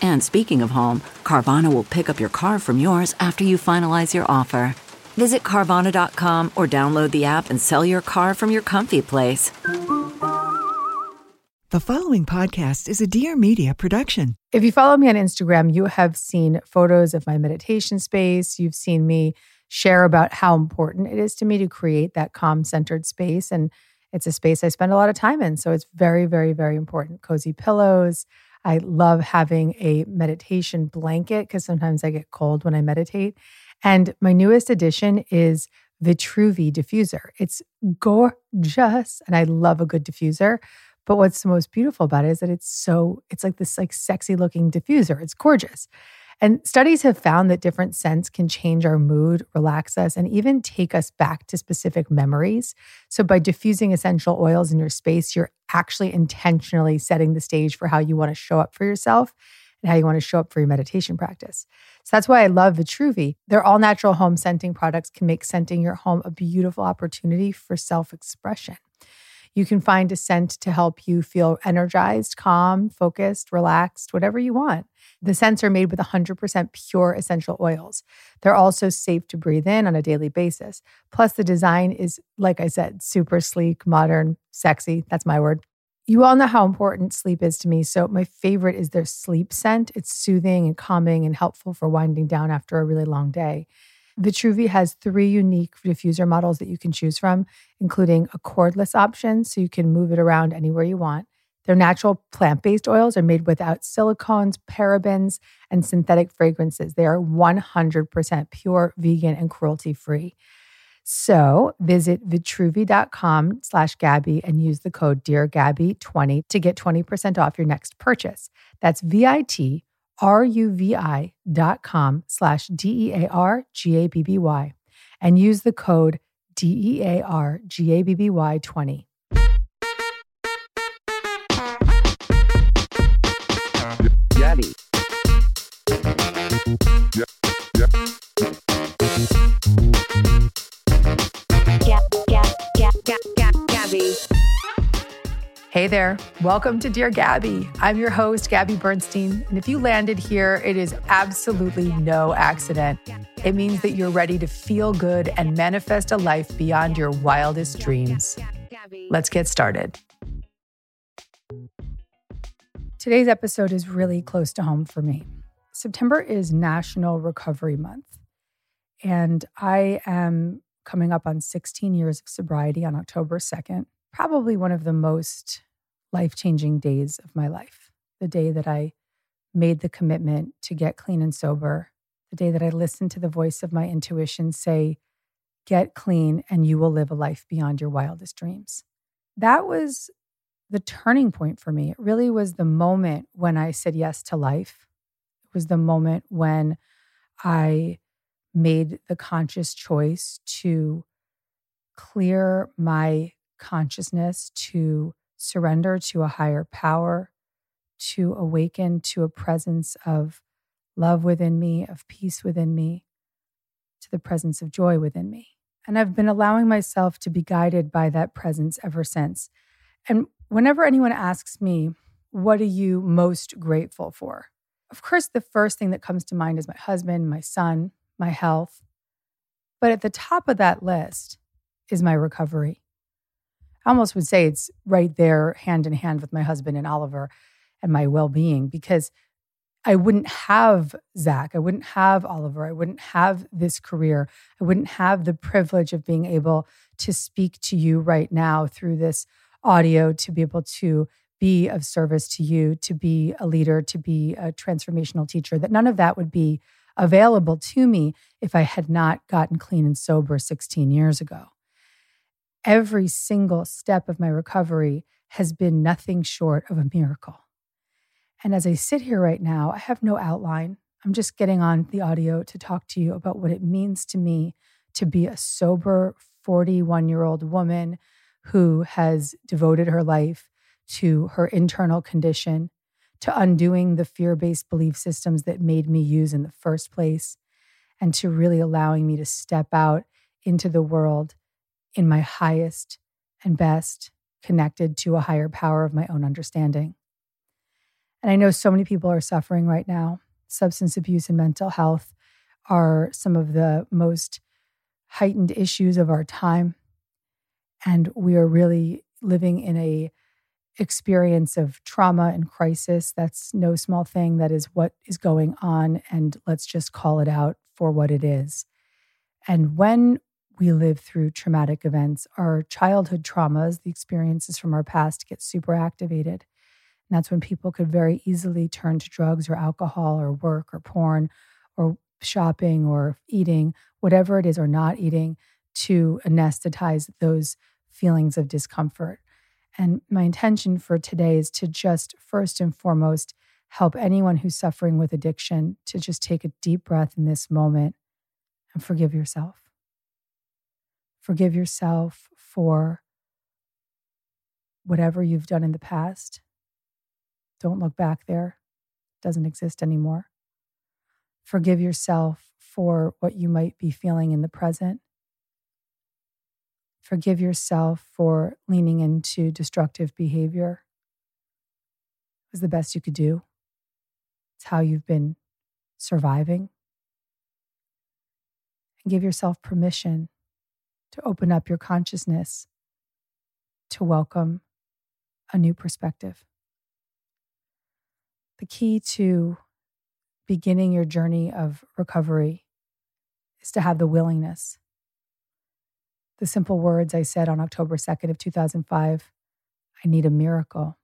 And speaking of home, Carvana will pick up your car from yours after you finalize your offer. Visit Carvana.com or download the app and sell your car from your comfy place. The following podcast is a Dear Media production. If you follow me on Instagram, you have seen photos of my meditation space. You've seen me share about how important it is to me to create that calm centered space. And it's a space I spend a lot of time in. So it's very, very, very important. Cozy pillows I love having a meditation blanket because sometimes I get cold when I meditate. And my newest addition is Vitruvi diffuser. It's gorgeous and I love a good diffuser. But what's the most beautiful about it is that it's so, it's like this like sexy looking diffuser. It's gorgeous. And studies have found that different scents can change our mood, relax us, and even take us back to specific memories. So, by diffusing essential oils in your space, you're actually intentionally setting the stage for how you want to show up for yourself and how you want to show up for your meditation practice. So, that's why I love Vitruvi. Their all natural home scenting products can make scenting your home a beautiful opportunity for self expression. You can find a scent to help you feel energized, calm, focused, relaxed, whatever you want. The scents are made with 100% pure essential oils. They're also safe to breathe in on a daily basis. Plus, the design is, like I said, super sleek, modern, sexy. That's my word. You all know how important sleep is to me. So, my favorite is their sleep scent. It's soothing and calming and helpful for winding down after a really long day. Vitruvi has three unique diffuser models that you can choose from, including a cordless option, so you can move it around anywhere you want, their natural plant based oils are made without silicones, parabens, and synthetic fragrances. They are 100% pure, vegan, and cruelty free. So visit vitruvi.com slash Gabby and use the code Dear DearGabby20 to get 20% off your next purchase. That's V-I-T-R-U-V-I dot com slash D-E-A-R-G-A-B-B-Y and use the code D-E-A-R-G-A-B-B-Y 20. Gabby. Hey there. Welcome to Dear Gabby. I'm your host, Gabby Bernstein. And if you landed here, it is absolutely no accident. It means that you're ready to feel good and manifest a life beyond your wildest dreams. Let's get started. Today's episode is really close to home for me. September is National Recovery Month, and I am coming up on 16 years of sobriety on October 2nd. Probably one of the most life changing days of my life. The day that I made the commitment to get clean and sober, the day that I listened to the voice of my intuition say, Get clean and you will live a life beyond your wildest dreams. That was the turning point for me. It really was the moment when I said yes to life. It was the moment when I made the conscious choice to clear my consciousness, to surrender to a higher power, to awaken to a presence of love within me, of peace within me, to the presence of joy within me. And I've been allowing myself to be guided by that presence ever since. And whenever anyone asks me, what are you most grateful for? Of course, the first thing that comes to mind is my husband, my son, my health. But at the top of that list is my recovery. I almost would say it's right there, hand in hand with my husband and Oliver and my well being, because I wouldn't have Zach. I wouldn't have Oliver. I wouldn't have this career. I wouldn't have the privilege of being able to speak to you right now through this audio, to be able to be of service to you, to be a leader, to be a transformational teacher, that none of that would be available to me if I had not gotten clean and sober 16 years ago. Every single step of my recovery has been nothing short of a miracle. And as I sit here right now, I have no outline. I'm just getting on the audio to talk to you about what it means to me to be a sober 41 year old woman who has devoted her life to her internal condition, to undoing the fear based belief systems that made me use in the first place, and to really allowing me to step out into the world in my highest and best, connected to a higher power of my own understanding. And I know so many people are suffering right now. Substance abuse and mental health are some of the most heightened issues of our time. And we are really living in a experience of trauma and crisis. That's no small thing. That is what is going on. And let's just call it out for what it is. And when we live through traumatic events, our childhood traumas, the experiences from our past, get super activated. And that's when people could very easily turn to drugs or alcohol or work or porn or shopping or eating, whatever it is, or not eating to anesthetize those feelings of discomfort. And my intention for today is to just first and foremost help anyone who's suffering with addiction to just take a deep breath in this moment and forgive yourself. Forgive yourself for whatever you've done in the past. Don't look back there, it doesn't exist anymore. Forgive yourself for what you might be feeling in the present. Forgive yourself for leaning into destructive behavior. It was the best you could do. It's how you've been surviving. And give yourself permission to open up your consciousness to welcome a new perspective. The key to beginning your journey of recovery is to have the willingness the simple words I said on October 2nd of 2005, I need a miracle.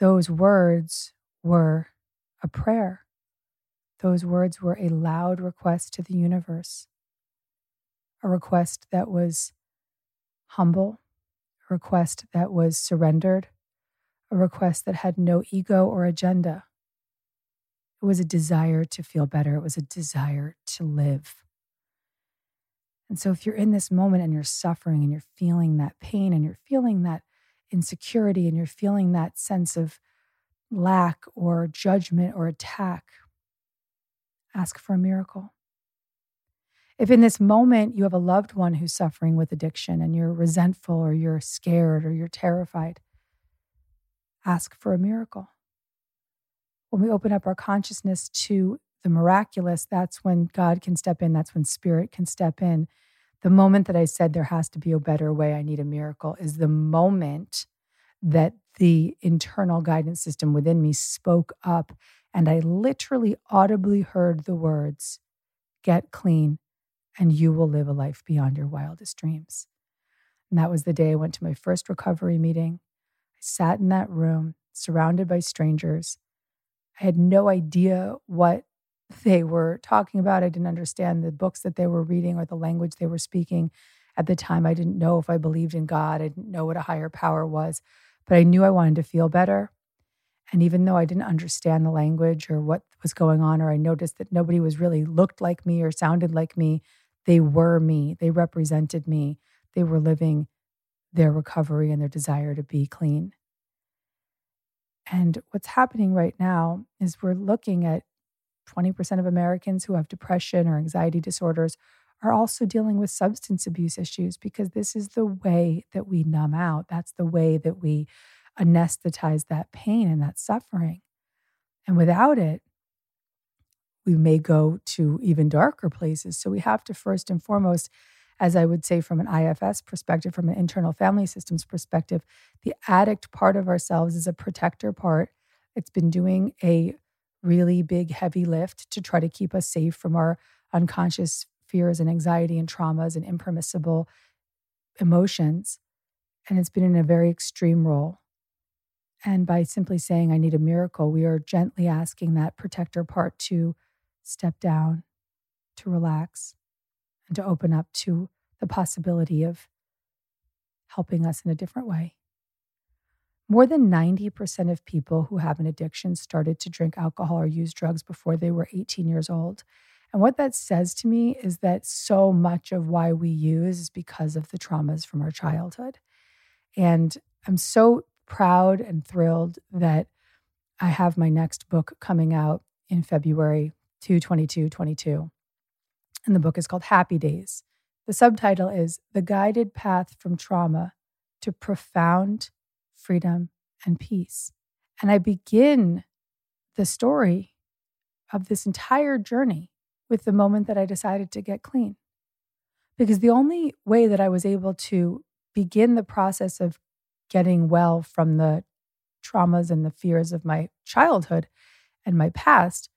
Those words were a prayer. Those words were a loud request to the universe, a request that was humble, a request that was surrendered, a request that had no ego or agenda. It was a desire to feel better, it was a desire to live. And so, if you're in this moment and you're suffering and you're feeling that pain and you're feeling that insecurity and you're feeling that sense of lack or judgment or attack, ask for a miracle. If in this moment you have a loved one who's suffering with addiction and you're resentful or you're scared or you're terrified, ask for a miracle. When we open up our consciousness to the miraculous, that's when God can step in. That's when spirit can step in. The moment that I said there has to be a better way, I need a miracle, is the moment that the internal guidance system within me spoke up. And I literally audibly heard the words, get clean, and you will live a life beyond your wildest dreams. And that was the day I went to my first recovery meeting. I sat in that room surrounded by strangers. I had no idea what they were talking about. I didn't understand the books that they were reading or the language they were speaking. At the time, I didn't know if I believed in God. I didn't know what a higher power was, but I knew I wanted to feel better. And even though I didn't understand the language or what was going on, or I noticed that nobody was really looked like me or sounded like me, they were me. They represented me. They were living their recovery and their desire to be clean. And what's happening right now is we're looking at 20% of Americans who have depression or anxiety disorders are also dealing with substance abuse issues because this is the way that we numb out. That's the way that we anesthetize that pain and that suffering. And without it, we may go to even darker places. So we have to first and foremost, as I would say from an IFS perspective, from an internal family systems perspective, the addict part of ourselves is a protector part. It's been doing a really big, heavy lift to try to keep us safe from our unconscious fears and anxiety and traumas and impermissible emotions. And it's been in a very extreme role. And by simply saying, I need a miracle, we are gently asking that protector part to step down, to relax, and to open up to the possibility of helping us in a different way. More than 90% of people who have an addiction started to drink alcohol or use drugs before they were 18 years old. And what that says to me is that so much of why we use is because of the traumas from our childhood. And I'm so proud and thrilled that I have my next book coming out in February 222 22. And the book is called Happy Days. The subtitle is The Guided Path from Trauma to Profound freedom, and peace. And I begin the story of this entire journey with the moment that I decided to get clean. Because the only way that I was able to begin the process of getting well from the traumas and the fears of my childhood and my past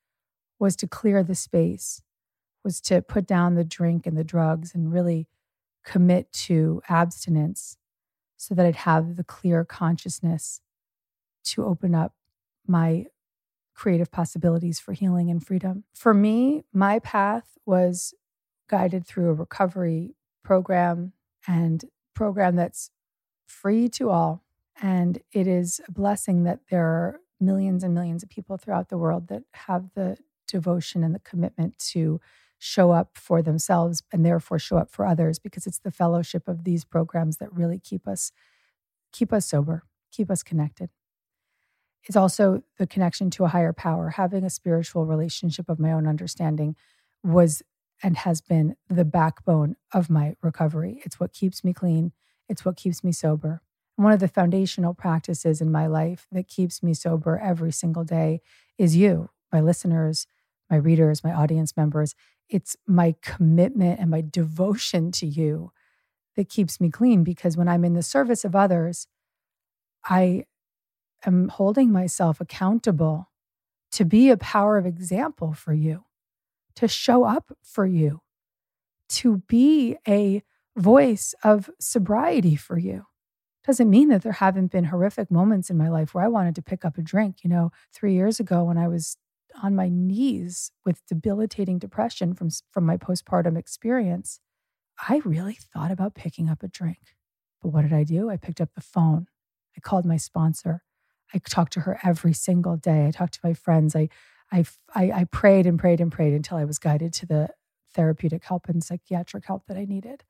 was to clear the space, was to put down the drink and the drugs and really commit to abstinence so that I'd have the clear consciousness to open up my creative possibilities for healing and freedom. For me, my path was guided through a recovery program and program that's free to all. And it is a blessing that there are millions and millions of people throughout the world that have the devotion and the commitment to show up for themselves and therefore show up for others because it's the fellowship of these programs that really keep us keep us sober, keep us connected. It's also the connection to a higher power. Having a spiritual relationship of my own understanding was and has been the backbone of my recovery. It's what keeps me clean, it's what keeps me sober. one of the foundational practices in my life that keeps me sober every single day is you, my listeners, my readers, my audience members. It's my commitment and my devotion to you that keeps me clean because when I'm in the service of others, I am holding myself accountable to be a power of example for you, to show up for you, to be a voice of sobriety for you. Doesn't mean that there haven't been horrific moments in my life where I wanted to pick up a drink. You know, three years ago when I was on my knees with debilitating depression from, from my postpartum experience, I really thought about picking up a drink. But what did I do? I picked up the phone. I called my sponsor. I talked to her every single day. I talked to my friends. I, I, I, I prayed and prayed and prayed until I was guided to the therapeutic help and psychiatric help that I needed.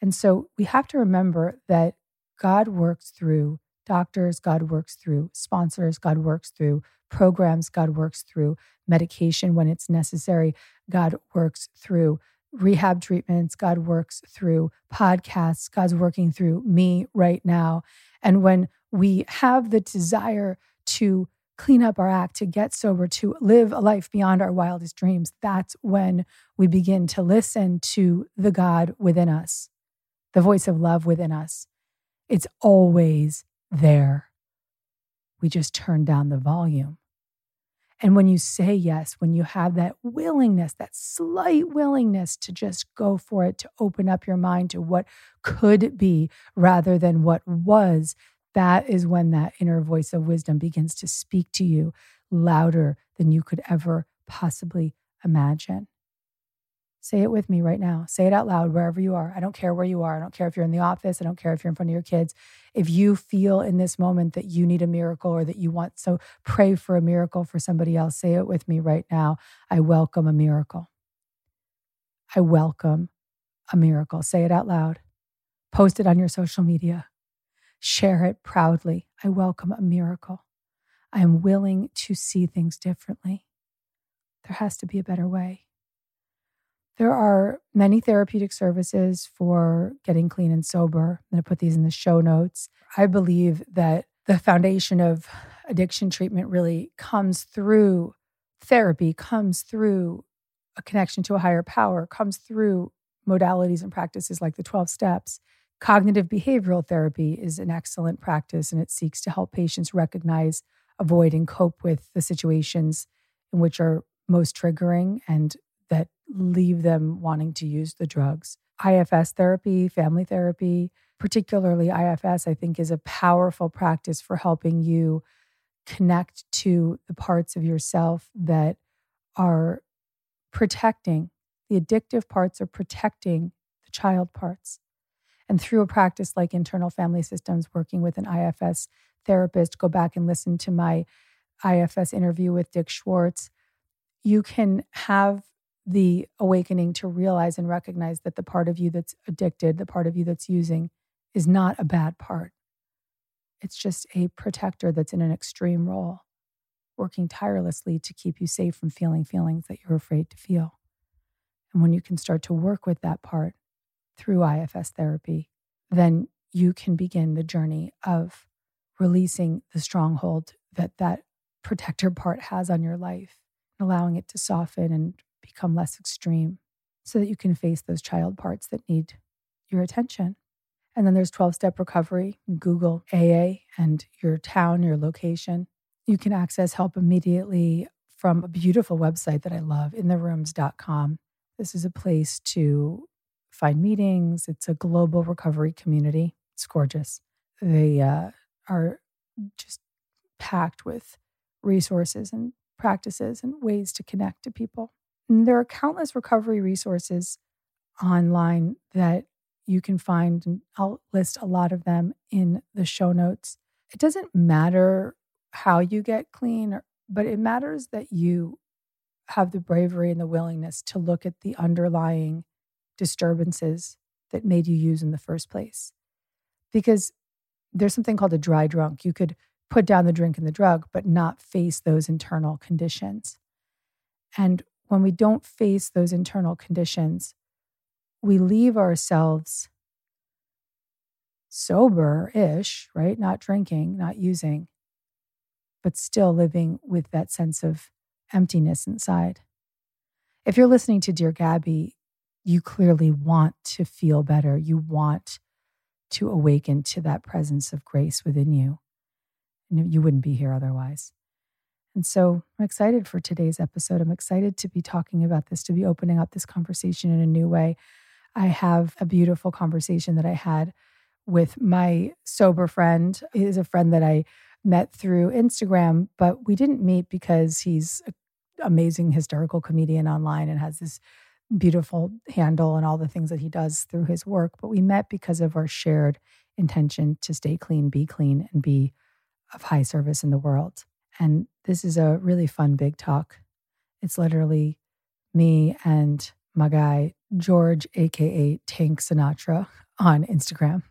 And so we have to remember that God works through doctors, God works through sponsors, God works through programs, God works through medication when it's necessary, God works through rehab treatments, God works through podcasts, God's working through me right now. And when we have the desire to clean up our act, to get sober, to live a life beyond our wildest dreams, that's when we begin to listen to the God within us, the voice of love within us. It's always there. We just turn down the volume. And when you say yes, when you have that willingness, that slight willingness to just go for it, to open up your mind to what could be rather than what was, that is when that inner voice of wisdom begins to speak to you louder than you could ever possibly imagine. Say it with me right now. Say it out loud wherever you are. I don't care where you are. I don't care if you're in the office. I don't care if you're in front of your kids. If you feel in this moment that you need a miracle or that you want, so pray for a miracle for somebody else. Say it with me right now. I welcome a miracle. I welcome a miracle. Say it out loud. Post it on your social media. Share it proudly. I welcome a miracle. I am willing to see things differently. There has to be a better way. There are many therapeutic services for getting clean and sober. I'm going to put these in the show notes. I believe that the foundation of addiction treatment really comes through therapy, comes through a connection to a higher power, comes through modalities and practices like the 12 steps. Cognitive behavioral therapy is an excellent practice and it seeks to help patients recognize, avoid, and cope with the situations in which are most triggering and that leave them wanting to use the drugs. IFS therapy, family therapy, particularly IFS, I think is a powerful practice for helping you connect to the parts of yourself that are protecting. The addictive parts are protecting the child parts. And through a practice like internal family systems, working with an IFS therapist, go back and listen to my IFS interview with Dick Schwartz. You can have the awakening to realize and recognize that the part of you that's addicted, the part of you that's using, is not a bad part. It's just a protector that's in an extreme role, working tirelessly to keep you safe from feeling feelings that you're afraid to feel. And when you can start to work with that part through IFS therapy, then you can begin the journey of releasing the stronghold that that protector part has on your life, allowing it to soften and become less extreme so that you can face those child parts that need your attention. And then there's 12 step recovery. Google AA and your town, your location. You can access help immediately from a beautiful website that I love, intherooms.com. This is a place to find meetings. It's a global recovery community. It's gorgeous. They uh, are just packed with resources and practices and ways to connect to people. And there are countless recovery resources online that you can find, and I'll list a lot of them in the show notes. It doesn't matter how you get clean, but it matters that you have the bravery and the willingness to look at the underlying disturbances that made you use in the first place. Because there's something called a dry drunk. You could put down the drink and the drug, but not face those internal conditions. And when we don't face those internal conditions, we leave ourselves sober ish, right? Not drinking, not using, but still living with that sense of emptiness inside. If you're listening to Dear Gabby, you clearly want to feel better. You want to awaken to that presence of grace within you. You wouldn't be here otherwise. And so I'm excited for today's episode. I'm excited to be talking about this, to be opening up this conversation in a new way. I have a beautiful conversation that I had with my sober friend. He is a friend that I met through Instagram, but we didn't meet because he's an amazing hysterical comedian online and has this beautiful handle and all the things that he does through his work. But we met because of our shared intention to stay clean, be clean, and be of high service in the world. And this is a really fun big talk. It's literally me and my guy, George, AKA Tank Sinatra, on Instagram.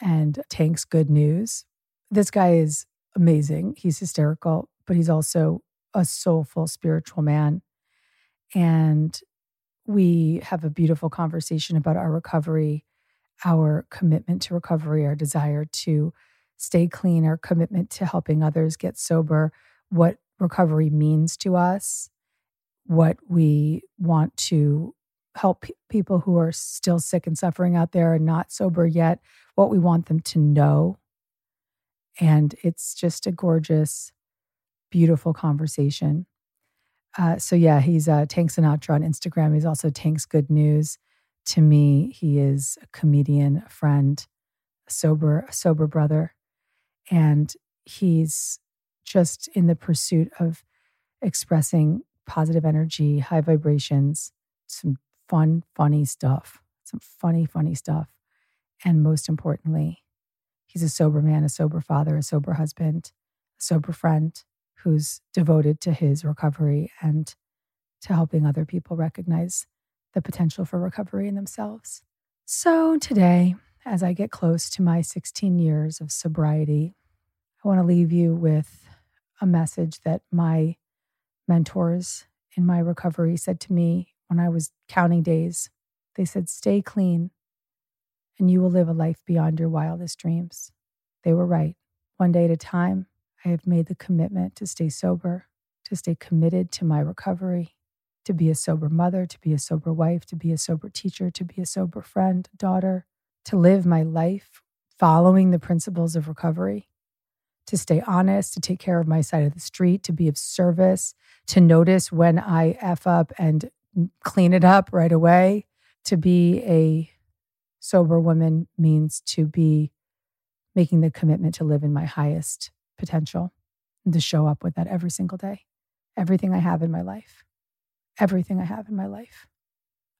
And Tank's Good News. This guy is amazing. He's hysterical, but he's also a soulful spiritual man. And we have a beautiful conversation about our recovery, our commitment to recovery, our desire to stay clean, our commitment to helping others get sober, what recovery means to us, what we want to help people who are still sick and suffering out there and not sober yet, what we want them to know. And it's just a gorgeous, beautiful conversation. Uh, so yeah, he's uh, Tank Sinatra on Instagram. He's also Tank's Good News. To me, he is a comedian, a friend, a sober, a sober brother, and he's just in the pursuit of expressing positive energy, high vibrations, some fun, funny stuff, some funny, funny stuff. And most importantly, he's a sober man, a sober father, a sober husband, a sober friend who's devoted to his recovery and to helping other people recognize the potential for recovery in themselves. So today, as I get close to my 16 years of sobriety, I want to leave you with a message that my mentors in my recovery said to me when I was counting days. They said, Stay clean, and you will live a life beyond your wildest dreams. They were right. One day at a time, I have made the commitment to stay sober, to stay committed to my recovery, to be a sober mother, to be a sober wife, to be a sober teacher, to be a sober friend, daughter, to live my life following the principles of recovery to stay honest, to take care of my side of the street, to be of service, to notice when I F up and clean it up right away. To be a sober woman means to be making the commitment to live in my highest potential and to show up with that every single day. Everything I have in my life, everything I have in my life,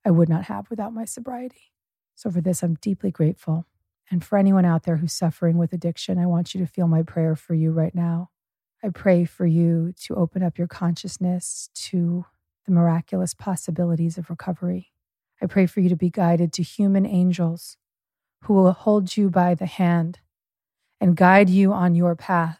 I would not have without my sobriety. So, for this, I'm deeply grateful. And for anyone out there who's suffering with addiction, I want you to feel my prayer for you right now. I pray for you to open up your consciousness to the miraculous possibilities of recovery. I pray for you to be guided to human angels who will hold you by the hand and guide you on your path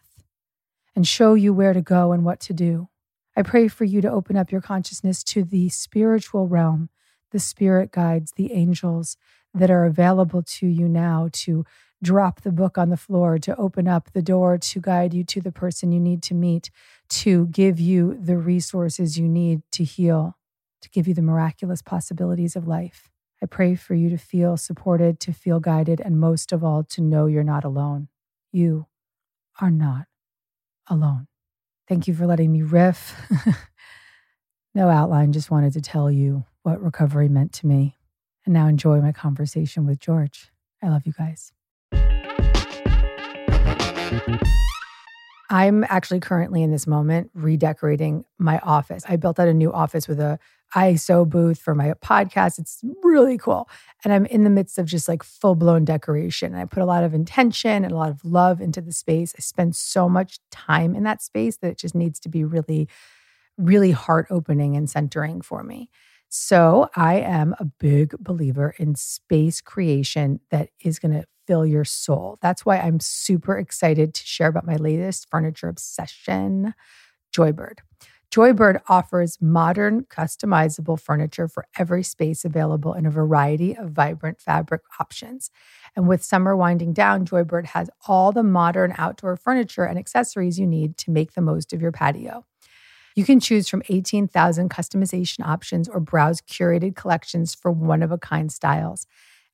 and show you where to go and what to do. I pray for you to open up your consciousness to the spiritual realm, the spirit guides, the angels that are available to you now to drop the book on the floor, to open up the door, to guide you to the person you need to meet, to give you the resources you need to heal, to give you the miraculous possibilities of life. I pray for you to feel supported, to feel guided, and most of all, to know you're not alone. You are not alone. Thank you for letting me riff. no outline, just wanted to tell you what recovery meant to me. And now enjoy my conversation with George. I love you guys. I'm actually currently in this moment redecorating my office. I built out a new office with a ISO booth for my podcast. It's really cool. And I'm in the midst of just like full blown decoration. And I put a lot of intention and a lot of love into the space. I spend so much time in that space that it just needs to be really, really heart opening and centering for me. So I am a big believer in space creation that is going to fill your soul. That's why I'm super excited to share about my latest furniture obsession, Joybird. Joybird offers modern, customizable furniture for every space available in a variety of vibrant fabric options. And with summer winding down, Joybird has all the modern outdoor furniture and accessories you need to make the most of your patio. You can choose from 18,000 customization options or browse curated collections for one of a kind styles.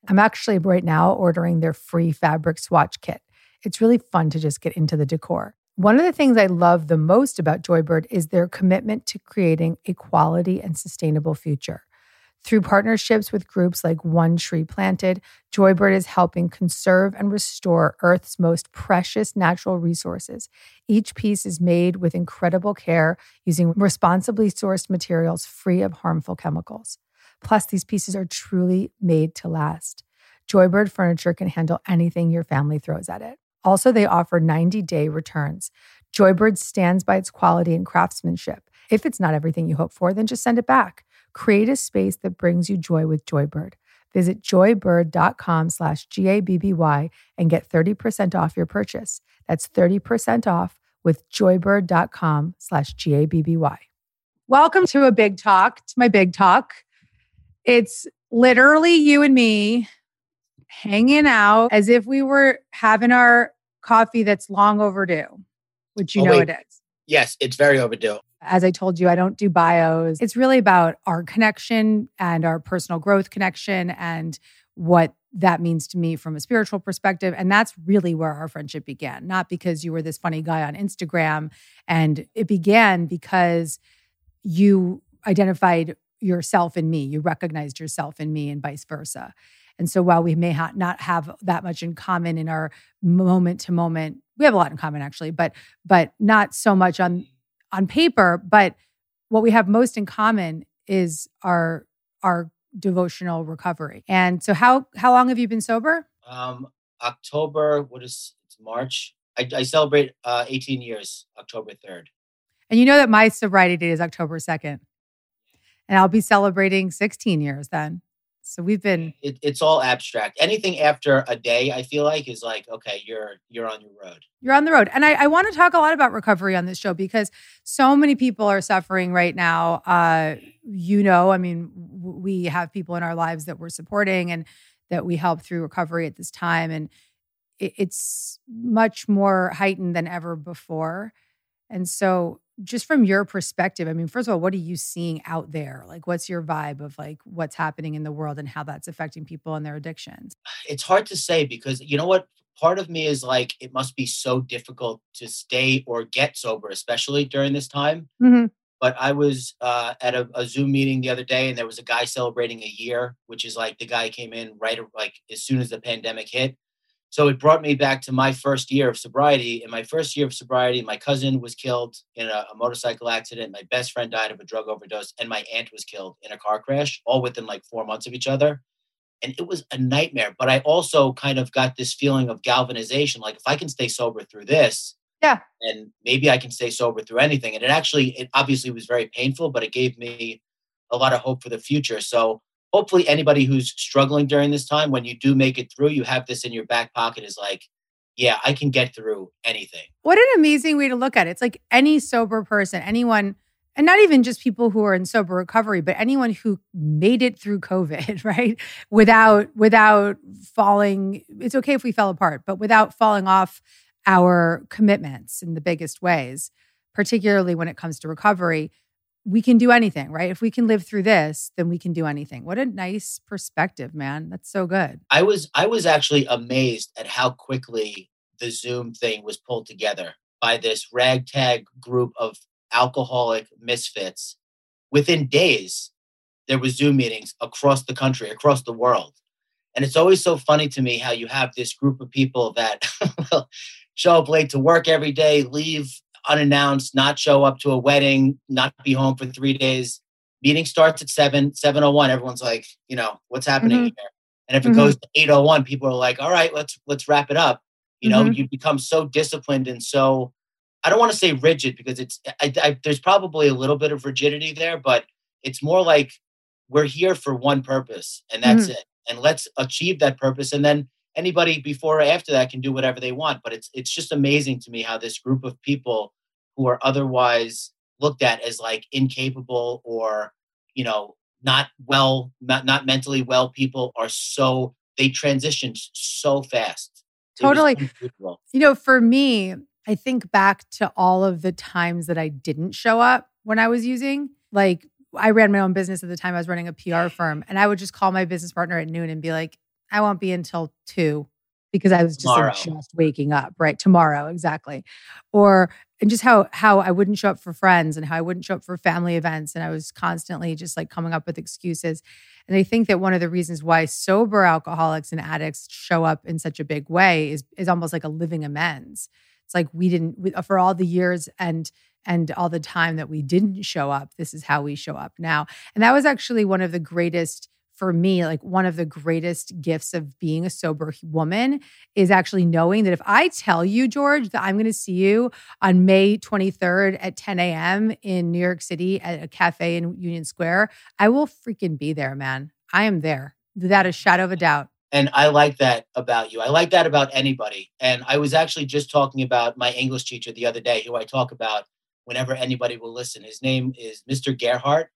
I'm actually right now ordering their free fabric swatch kit. It's really fun to just get into the decor. One of the things I love the most about Joybird is their commitment to creating a quality and sustainable future. Through partnerships with groups like One Tree Planted, Joybird is helping conserve and restore Earth's most precious natural resources. Each piece is made with incredible care using responsibly sourced materials free of harmful chemicals. Plus, these pieces are truly made to last. Joybird furniture can handle anything your family throws at it. Also, they offer 90 day returns. Joybird stands by its quality and craftsmanship. If it's not everything you hope for, then just send it back. Create a space that brings you joy with Joybird. Visit joybird.com slash G-A-B-B-Y and get 30% off your purchase. That's 30% off with joybird.com slash G-A-B-B-Y. Welcome to a big talk, to my big talk. It's literally you and me hanging out as if we were having our coffee that's long overdue, which you Oh, know wait. it is. Yes, it's very overdue. As I told you, I don't do bios. It's really about our connection and our personal growth connection and what that means to me from a spiritual perspective. And that's really where our friendship began, not because you were this funny guy on Instagram. And it began because you identified yourself in me, you recognized yourself in me, and vice versa. And so while we may ha- not have that much in common in our moment to moment, we have a lot in common actually, but but not so much on on paper, but what we have most in common is our our devotional recovery. And so how how long have you been sober? Um, October, what is it's March? I, I celebrate uh, 18 years, October 3rd. And you know that my sobriety date is October 2nd. And I'll be celebrating 16 years then. So we've been It, it's all abstract. Anything after a day, I feel like, is like, okay, you're you're on your road. you're on the road. And I, I want to talk a lot about recovery on this show because so many people are suffering right now. Uh, you know, I mean, w- we have people in our lives that we're supporting and that we help through recovery at this time. And it, it's much more heightened than ever before. And so just from your perspective, I mean, first of all, what are you seeing out there? Like, what's your vibe of like what's happening in the world and how that's affecting people and their addictions? It's hard to say because you know what? Part of me is like, it must be so difficult to stay or get sober, especially during this time. Mm-hmm. But I was uh, at a, a Zoom meeting the other day, and there was a guy celebrating a year, which is like the guy came in right like as soon as the pandemic hit. So it brought me back to my first year of sobriety. In my first year of sobriety, my cousin was killed in a, a, motorcycle accident. My best friend died of a drug overdose, and my aunt was killed in a car crash, all within like four months of each other. And it was a nightmare. But I also kind of got this feeling of galvanization like, if I can stay sober through this, yeah, and maybe I can stay sober through anything. And it actually, it obviously was very painful, but it gave me a lot of hope for the future. So hopefully anybody who's struggling during this time when you do make it through you have this in your back pocket is like yeah i can get through anything. What an amazing way to look at it. It's like any sober person anyone and not even just people who are in sober recovery but anyone who made it through covid right? Without without falling it's okay if we fell apart but without falling off our commitments in the biggest ways particularly when it comes to recovery we can do anything, right? If we can live through this, then we can do anything. What a nice perspective, man. That's so good. I was I was actually amazed at how quickly the Zoom thing was pulled together by this ragtag group of alcoholic misfits. Within days, there was Zoom meetings across the country, across the world. And it's always so funny to me how you have this group of people that show up late to work every day, leave unannounced, not show up to a wedding, not be home for three days. Meeting starts at seven, seven oh one. Everyone's like, you know, what's happening mm-hmm. here? And if it mm-hmm. goes to eight oh one, people are like, all right, let's let's wrap it up. You know, mm-hmm. you become so disciplined and so I don't want to say rigid because it's I, I, there's probably a little bit of rigidity there, but it's more like we're here for one purpose and that's mm-hmm. it. And let's achieve that purpose. And then anybody before or after that can do whatever they want. But it's it's just amazing to me how this group of people who are otherwise looked at as like incapable or you know not well not, not mentally well people are so they transitioned so fast. Totally. you know for me i think back to all of the times that i didn't show up when i was using like i ran my own business at the time i was running a pr firm and i would just call my business partner at noon and be like i won't be until two because I was just like, just waking up, right? Tomorrow, exactly. Or and just how how I wouldn't show up for friends and how I wouldn't show up for family events and I was constantly just like coming up with excuses. And I think that one of the reasons why sober alcoholics and addicts show up in such a big way is is almost like a living amends. It's like we didn't we, for all the years and and all the time that we didn't show up, this is how we show up now. And that was actually one of the greatest for me, like one of the greatest gifts of being a sober woman is actually knowing that if I tell you, George, that I'm going to see you on May 23rd at 10 a.m. in New York City at a cafe in Union Square, I will freaking be there, man. I am there without a shadow of a doubt. And I like that about you. I like that about anybody. And I was actually just talking about my English teacher the other day, who I talk about whenever anybody will listen. His name is Mr. Gerhardt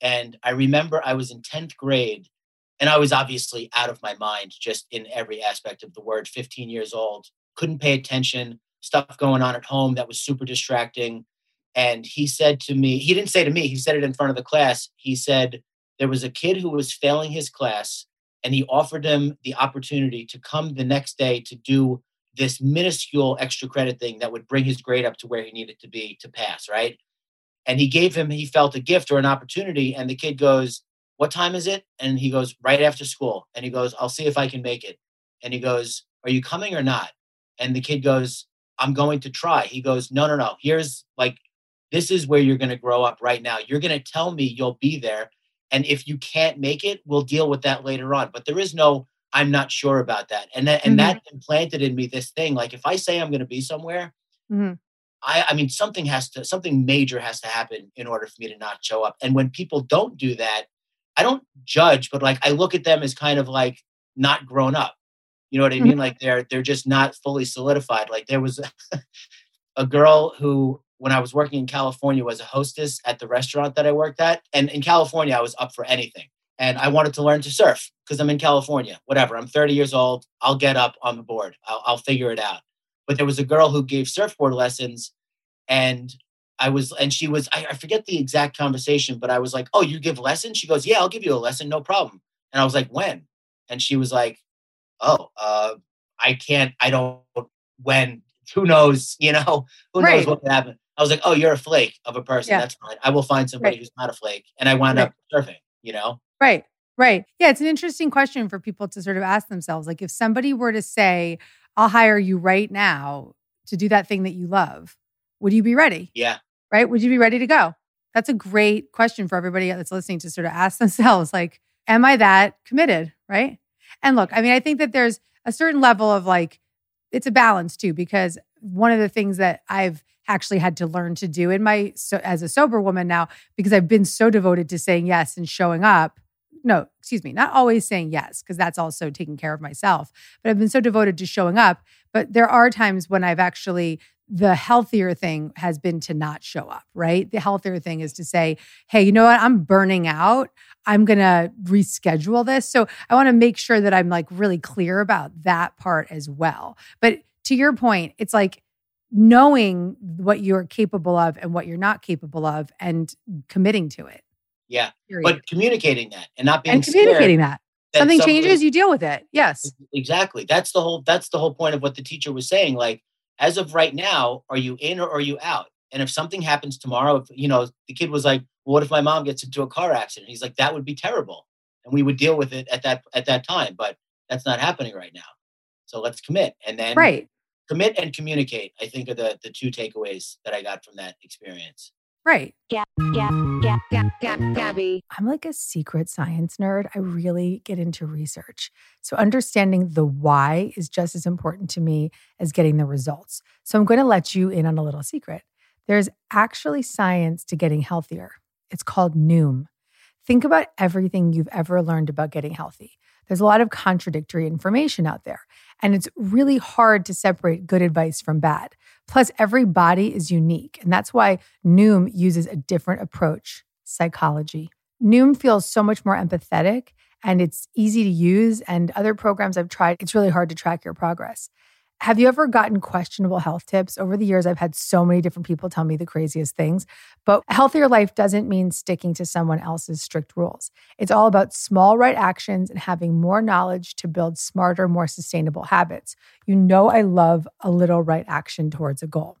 and I remember I was in 10th grade and I was obviously out of my mind just in every aspect of the word, 15 years old, couldn't pay attention, stuff going on at home that was super distracting. And he said to me, he didn't say to me, he said it in front of the class. He said, there was a kid who was failing his class and he offered him the opportunity to come the next day to do this minuscule extra credit thing that would bring his grade up to where he needed to be to pass, right? And he gave him he felt a gift or an opportunity and the kid goes what time is it? And he goes right after school. And he goes i'll see if i can make it. And he goes are you coming or not? And the kid goes i'm going to try. He goes no no no. Here's like this is where you're going to grow up right now. You're going to tell me you'll be there and if you can't make it we'll deal with that later on. But there is no i'm not sure about that. And that, and mm-hmm. that implanted in me this thing like if i say i'm going to be somewhere mm-hmm. I, I mean, something has to, something major has to happen in order for me to not show up. And when people don't do that, I don't judge, but like I look at them as kind of like not grown up. You know what I mean? Mm-hmm. Like they're they're just not fully solidified. Like there was a girl who, when I was working in California, was a hostess at the restaurant that I worked at. And in California, I was up for anything. And I wanted to learn to surf because I'm in California. Whatever. I'm 30 years old. I'll get up on the board. I'll, I'll figure it out but there was a girl who gave surfboard lessons and I was, and she was, I, I forget the exact conversation, but I was like, "Oh, you give lessons?" She goes, "Yeah, I'll give you a lesson, no problem." And I was like, "When?" And she was like, "Oh, uh, I can't. I don't. When? Who knows? You know, who Right. knows what could happen?" I was like, "Oh, you're a flake of a person. Yeah. That's fine. I will find somebody Right. who's not a flake." And I wound Right. up surfing. You know, Right. Right. Yeah. It's an interesting question for people to sort of ask themselves. Like, if somebody were to say, I'll hire you right now to do that thing that you love, would you be ready? yeah, Right. Would you be ready to go? That's a great question for everybody that's listening to sort of ask themselves, like, am I that committed? Right. And look, I mean, I think that there's a certain level of like, it's a balance too, because one of the things that I've actually had to learn to do in my, so as a sober woman now, because I've been so devoted to saying yes and showing up. No, excuse me, not always saying yes, because that's also taking care of myself. But I've been so devoted to showing up. But there are times when I've actually, the healthier thing has been to not show up, right? The healthier thing is to say, hey, you know what? I'm burning out. I'm going to reschedule this. So I want to make sure that I'm like really clear about that part as well. But to your point, it's like, knowing what you're capable of and what you're not capable of and committing to it. Yeah. period. But communicating that and not being and communicating that. that Something changes, you deal with it. Yes. Exactly. That's the whole that's the whole point of what the teacher was saying. Like, as of right now, are you in or are you out? And if something happens tomorrow, if you know, the kid was like, well, what if my mom gets into a car accident? He's like, that would be terrible. And we would deal with it at that at that time. But that's not happening right now. So let's commit. And then Right. commit and communicate, I think are the the two takeaways that I got from that experience. Right. yeah, yeah, yeah, yeah, Gabby. I'm like a secret science nerd. I really get into research. So understanding the why is just as important to me as getting the results. So I'm going to let you in on a little secret. There's actually science to getting healthier. It's called Noom. Think about everything you've ever learned about getting healthy. There's a lot of contradictory information out there, and it's really hard to separate good advice from bad. Plus, every body is unique, and that's why Noom uses a different approach psychology. Noom feels so much more empathetic and it's easy to use. And other programs I've tried, it's really hard to track your progress. Have you ever gotten questionable health tips? Over the years, I've had so many different people tell me the craziest things. But healthier life doesn't mean sticking to someone else's strict rules. It's all about small, right actions and having more knowledge to build smarter, more sustainable habits. You know, I love a little right action towards a goal.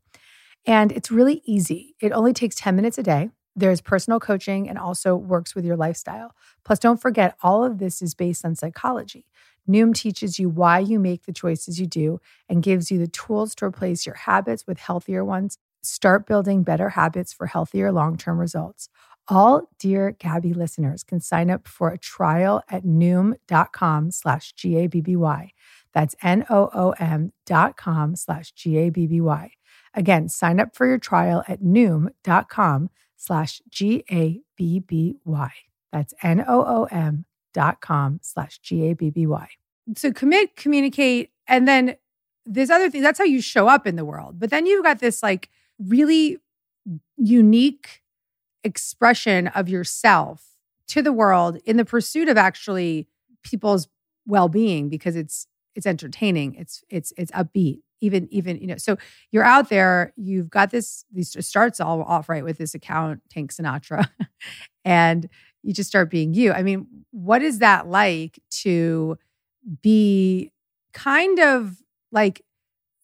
And it's really easy. It only takes 10 minutes a day. There's personal coaching and also works with your lifestyle. Plus, don't forget, all of this is based on psychology. Noom teaches you why you make the choices you do and gives you the tools to replace your habits with healthier ones. Start building better habits for healthier long term results. All Dear Gabby listeners can sign up for a trial at noom.com slash G-A-B-B-Y. That's N-O-O-M dot com slash G-A-B-B-Y. Again, sign up for your trial at noom.com slash G-A-B-B-Y. That's N-O-O-M dot com slash G-A-B-B-Y. So commit, communicate, and then there's other things. That's how you show up in the world. But then you've got this like really unique expression of yourself to the world in the pursuit of actually people's well-being because it's it's entertaining it's it's it's upbeat even even you know so you're out there you've got this it starts all off right with this account tank sinatra and you just start being you i mean what is that like to be kind of like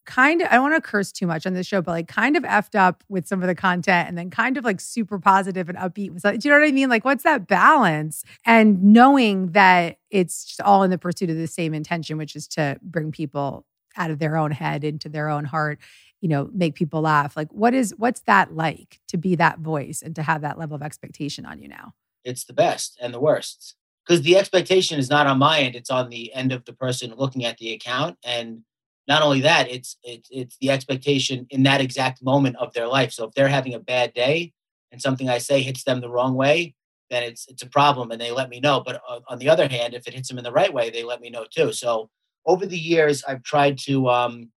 kind of I don't want to curse too much on this show, but like kind of effed up with some of the content and then kind of like super positive and upbeat. with- Do you know what I mean? Like what's that balance? And knowing that it's just all in the pursuit of the same intention, which is to bring people out of their own head into their own heart, you know, make people laugh. Like what is what's that like to be that voice and to have that level of expectation on you now? It's the best and the worst. Because the expectation is not on my end, it's on the end of the person looking at the account. And not only that, it's it's it's the expectation in that exact moment of their life. So if they're having a bad day and something I say hits them the wrong way, then it's it's a problem and they let me know. But on, the other hand, if it hits them in the right way, they let me know too. So over the years, I've tried to um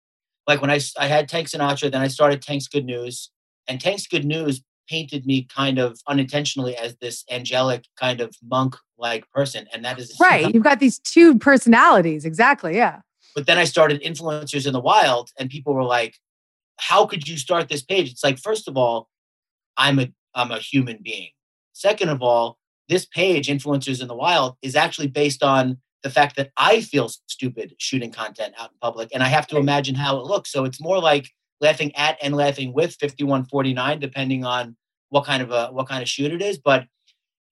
like when I, I had Tank Sinatra, then I started Tank's Good News, and Tank's Good News painted me kind of unintentionally as this angelic kind of monk like person, and that is Right. You've got these two personalities. Exactly. Yeah. but then I started influencers in the wild, and people were like, "How could you start this page?" It's like, first of all, I'm a I'm a human being. Second of all, this page, Influencers in the Wild, is actually based on the fact that I feel stupid shooting content out in public and I have to imagine how it looks. So it's more like laughing at and laughing with 5149, depending on what kind of a what kind of shoot it is. But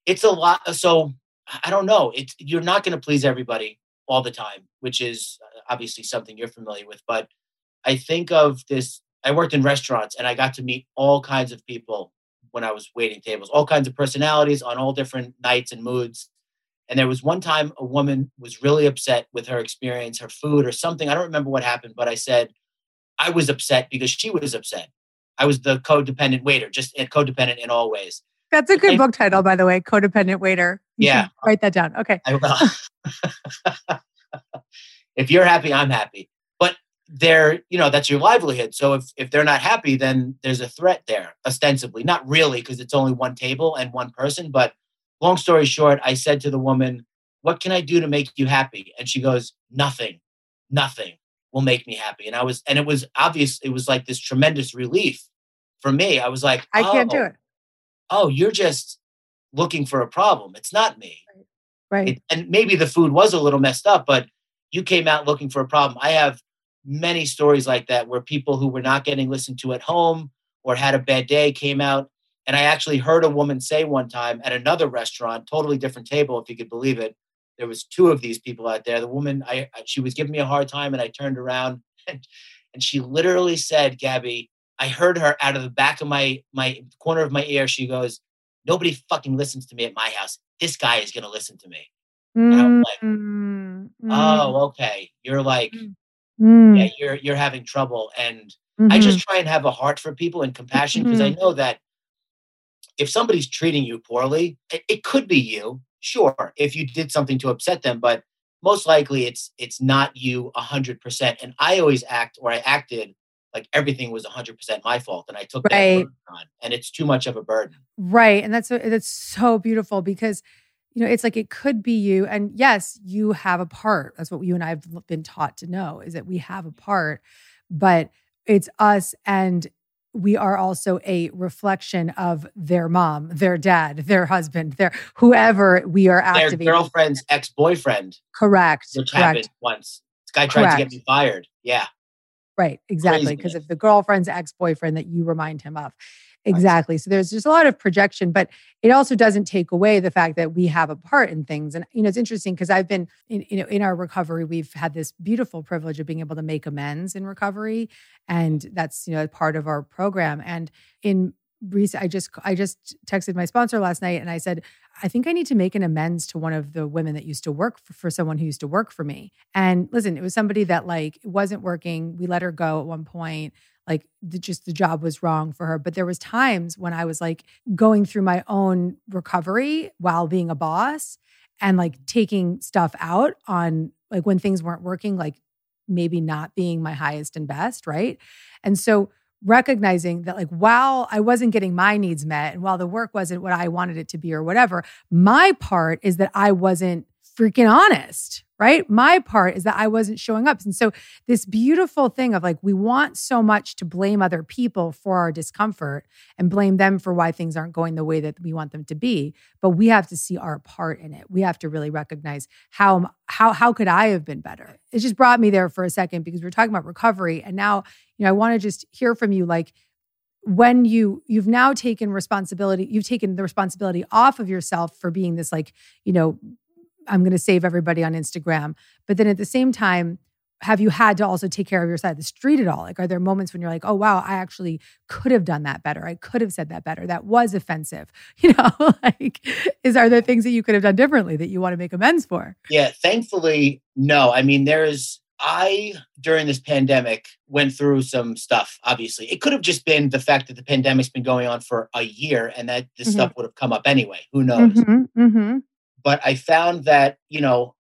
it's a lot. So I don't know. It's you're not going to please everybody all the time, which is uh, obviously something you're familiar with. But I think of this. I worked in restaurants and I got to meet all kinds of people when I was waiting tables, all kinds of personalities on all different nights and moods. And there was one time a woman was really upset with her experience, her food, or something. I don't remember what happened, but I said, I was upset because she was upset. I was the codependent waiter, just codependent in all ways. That's a good book title, by the way, Codependent Waiter. You yeah. Write that down. Okay. if you're happy, I'm happy. But they're, you know, that's your livelihood. So if, if they're not happy, then there's a threat there, ostensibly. Not really, because it's only one table and one person, but long story short, I said to the woman, What can I do to make you happy? And she goes, Nothing, nothing will make me happy. And I was, and it was obvious, it was like this tremendous relief for me. I was like, I can't oh, do "Oh, it. Oh, you're just looking for a problem. It's not me. Right. It, and maybe the food was a little messed up, but you came out looking for a problem. I have many stories like that where people who were not getting listened to at home or had a bad day came out and I actually heard a woman say one time at another restaurant, totally different table, if you could believe it. There was two of these people out there. The woman, I she was giving me a hard time, and I turned around and, and she literally said, "Gabby, I heard her out of the back of my my corner of my ear. She goes, "Nobody fucking listens to me at my house. This guy is gonna listen to me." And I'm like, Mm, mm, "Oh, okay." You're like, mm, yeah, you're you're having trouble, and I mhm. just try and have a heart for people and compassion because I know that if somebody's treating you poorly, it, it could be you, sure, if you did something to upset them, but most likely it's it's not you a hundred percent. And I always act or I acted like everything was a hundred percent my fault, and I took that Right. burden on, and it's too much of a burden. Right. And that's that's so beautiful because you know, it's like it could be you and yes, you have a part. That's what you and I've been taught to know is that we have a part, but it's us and we are also a reflection of their mom, their dad, their husband, their whoever we are Their girlfriend's ex boyfriend, Correct. which Correct. happened once. This guy tried to get me fired. Yeah, Right, exactly. Because if the girlfriend's ex boyfriend that you remind him of. Exactly. So there's just a lot of projection, but it also doesn't take away the fact that we have a part in things. And you know, it's interesting because I've been, in, you know, in our recovery, we've had this beautiful privilege of being able to make amends in recovery, and that's you know part of our program. And in recent, I just I just texted my sponsor last night, and I said, I think I need to make an amends to one of the women that used to work for, for someone who used to work for me. And listen, it was somebody that like wasn't working. We let her go at one point. Like the, just the job was wrong for her. But there was times when I was like going through my own recovery while being a boss and like taking stuff out on like when things weren't working, like maybe not being my highest and best, right? And so recognizing that like while I wasn't getting my needs met and while the work wasn't what I wanted it to be or whatever, my part is that I wasn't freaking honest, right? My part is that I wasn't showing up. And so this beautiful thing of like we want so much to blame other people for our discomfort and blame them for why things aren't going the way that we want them to be, but we have to see our part in it. We have to really recognize how how how could I have been better? It just brought me there for a second because we are talking about recovery and now, you know, I want to just hear from you like when you you've now taken responsibility you've taken the responsibility off of yourself for being this like you know i'm going to save everybody on instagram but then at the same time have you had to also take care of your side of the street at all like are there moments when you're like oh wow i actually could have done that better i could have said that better that was offensive you know like is are there things that you could have done differently that you want to make amends for Yeah, thankfully, no. I mean, there's, I, during this pandemic, went through some stuff, obviously. It could have just been the fact that the pandemic's been going on for a year and that this Mhm. stuff would have come up anyway. Who knows? Mhm, mhm. But I found that, you know,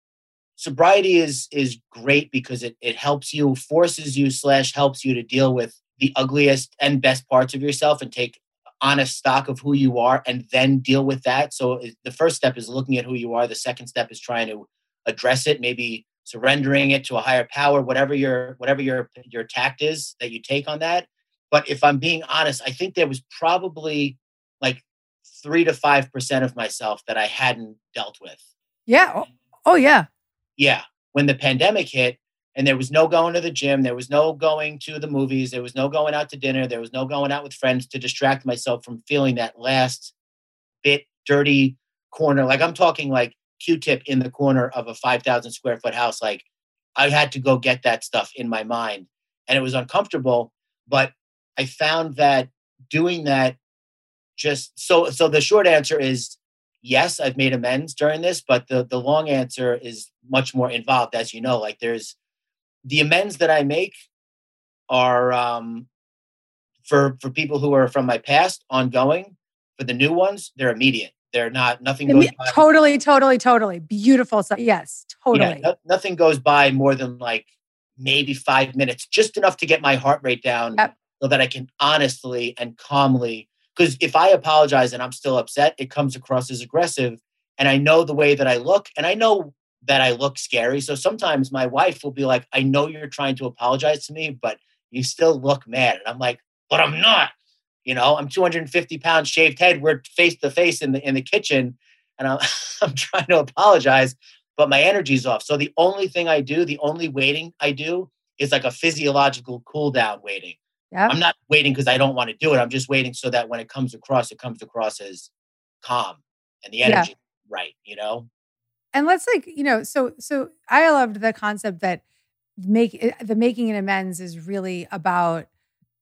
sobriety is is great because it it helps you, forces you, slash helps you to deal with the ugliest and best parts of yourself and take honest stock of who you are and then deal with that. So the first step is looking at who you are. The second step is trying to address it, maybe surrendering it to a higher power, whatever your whatever your your tact is that you take on that. But if I'm being honest, I think there was probably like three to five percent of myself that I hadn't dealt with. Yeah. Oh, oh yeah. Yeah. When the pandemic hit and there was no going to the gym, there was no going to the movies, there was no going out to dinner, there was no going out with friends to distract myself from feeling that last bit dirty corner. Like I'm talking like Q-tip in the corner of a 5,000 square foot house. Like I had to go get that stuff in my mind and it was uncomfortable, but I found that doing that just so so the short answer is yes i've made amends during this but the the long answer is much more involved as you know like there's the amends that i make are um for for people who are from my past ongoing for the new ones they're immediate they're not nothing goes by, totally, totally, totally. Beautiful. So, yes, totally. yeah, no- nothing goes by more than like maybe five minutes just enough to get my heart rate down Yep. so that i can honestly and calmly because if i apologize and i'm still upset it comes across as aggressive and i know the way that i look and i know that i look scary. So sometimes my wife will be like i know you're trying to apologize to me but you still look mad. And i'm like but i'm not. You know i'm 250 pounds shaved head. We're face to face in the in the kitchen and i'm, I'm trying to apologize but my energy's off. So the only thing i do the only waiting i do is like a physiological cool down waiting Yep. i'm not waiting because i don't want to do it i'm just waiting so that when it comes across it comes across as calm and the energy is right you know and let's like you know so so i loved the concept that make eh, the making an amends is really about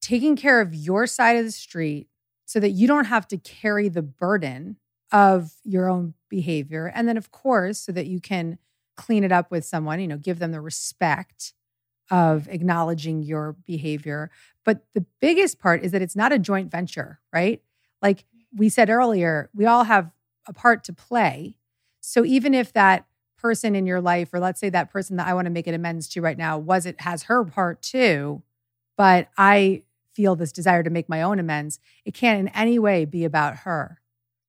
taking care of your side of the street so that you don't have to carry the burden of your own behavior and then of course so that you can clean it up with someone you know give them the respect of acknowledging your behavior but the biggest part is that it's not a joint venture right like we said earlier we all have a part to play so even if that person in your life, or let's say that person that I want to make an amends to right now, was it has her part too, but I feel this desire to make my own amends, it can't in any way be about her